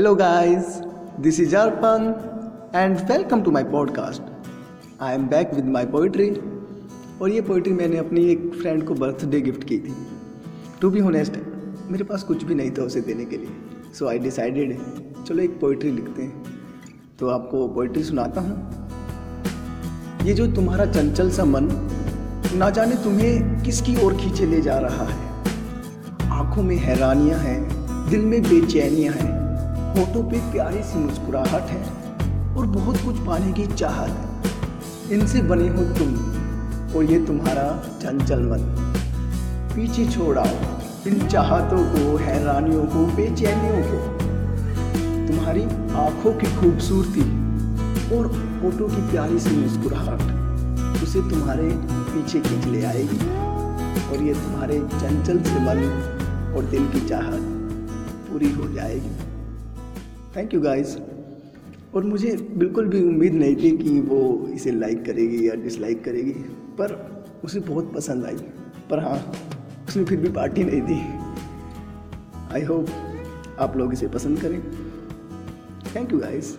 Hello, guys. This is Arpan, and welcome to my podcast. I am back with my poetry. और ये poetry मैंने अपनी एक friend को बर्थडे गिफ्ट की थी टू बी होनेस्ट मेरे पास कुछ भी नहीं था उसे देने के लिए सो आई डिसाइडेड चलो एक पोइट्री लिखते हैं तो आपको पोइट्री सुनाता हूँ ये जो तुम्हारा चंचल सा मन ना जाने तुम्हें किसकी ओर खींचे ले जा रहा है आँखों में हैरानियाँ हैं दिल में बेचैनियाँ हैं होठों पे प्यारी सी मुस्कुराहट है और बहुत कुछ पाने की चाहत है। इनसे बने हो तुम और ये तुम्हारा चंचल मन पीछे छोड़ आओ। इन चाहतों को, हैरानियों को, बेचैनियों को। तुम्हारी आँखों की खूबसूरती और फ़ोटो की प्यारी सी मुस्कुराहट उसे तुम्हारे पीछे खींच ले आएगी और ये तुम्हारे चंचल से मन और दिल की चाहत पूरी हो जाएगी। थैंक यू गाइस और मुझे बिल्कुल भी उम्मीद नहीं थी कि वो इसे लाइक करेगी या डिसलाइक करेगी, पर उसे बहुत पसंद आई। पर हाँ उसने फिर भी पार्टी नहीं दी आई होप आप लोग इसे पसंद करें। Thank you guys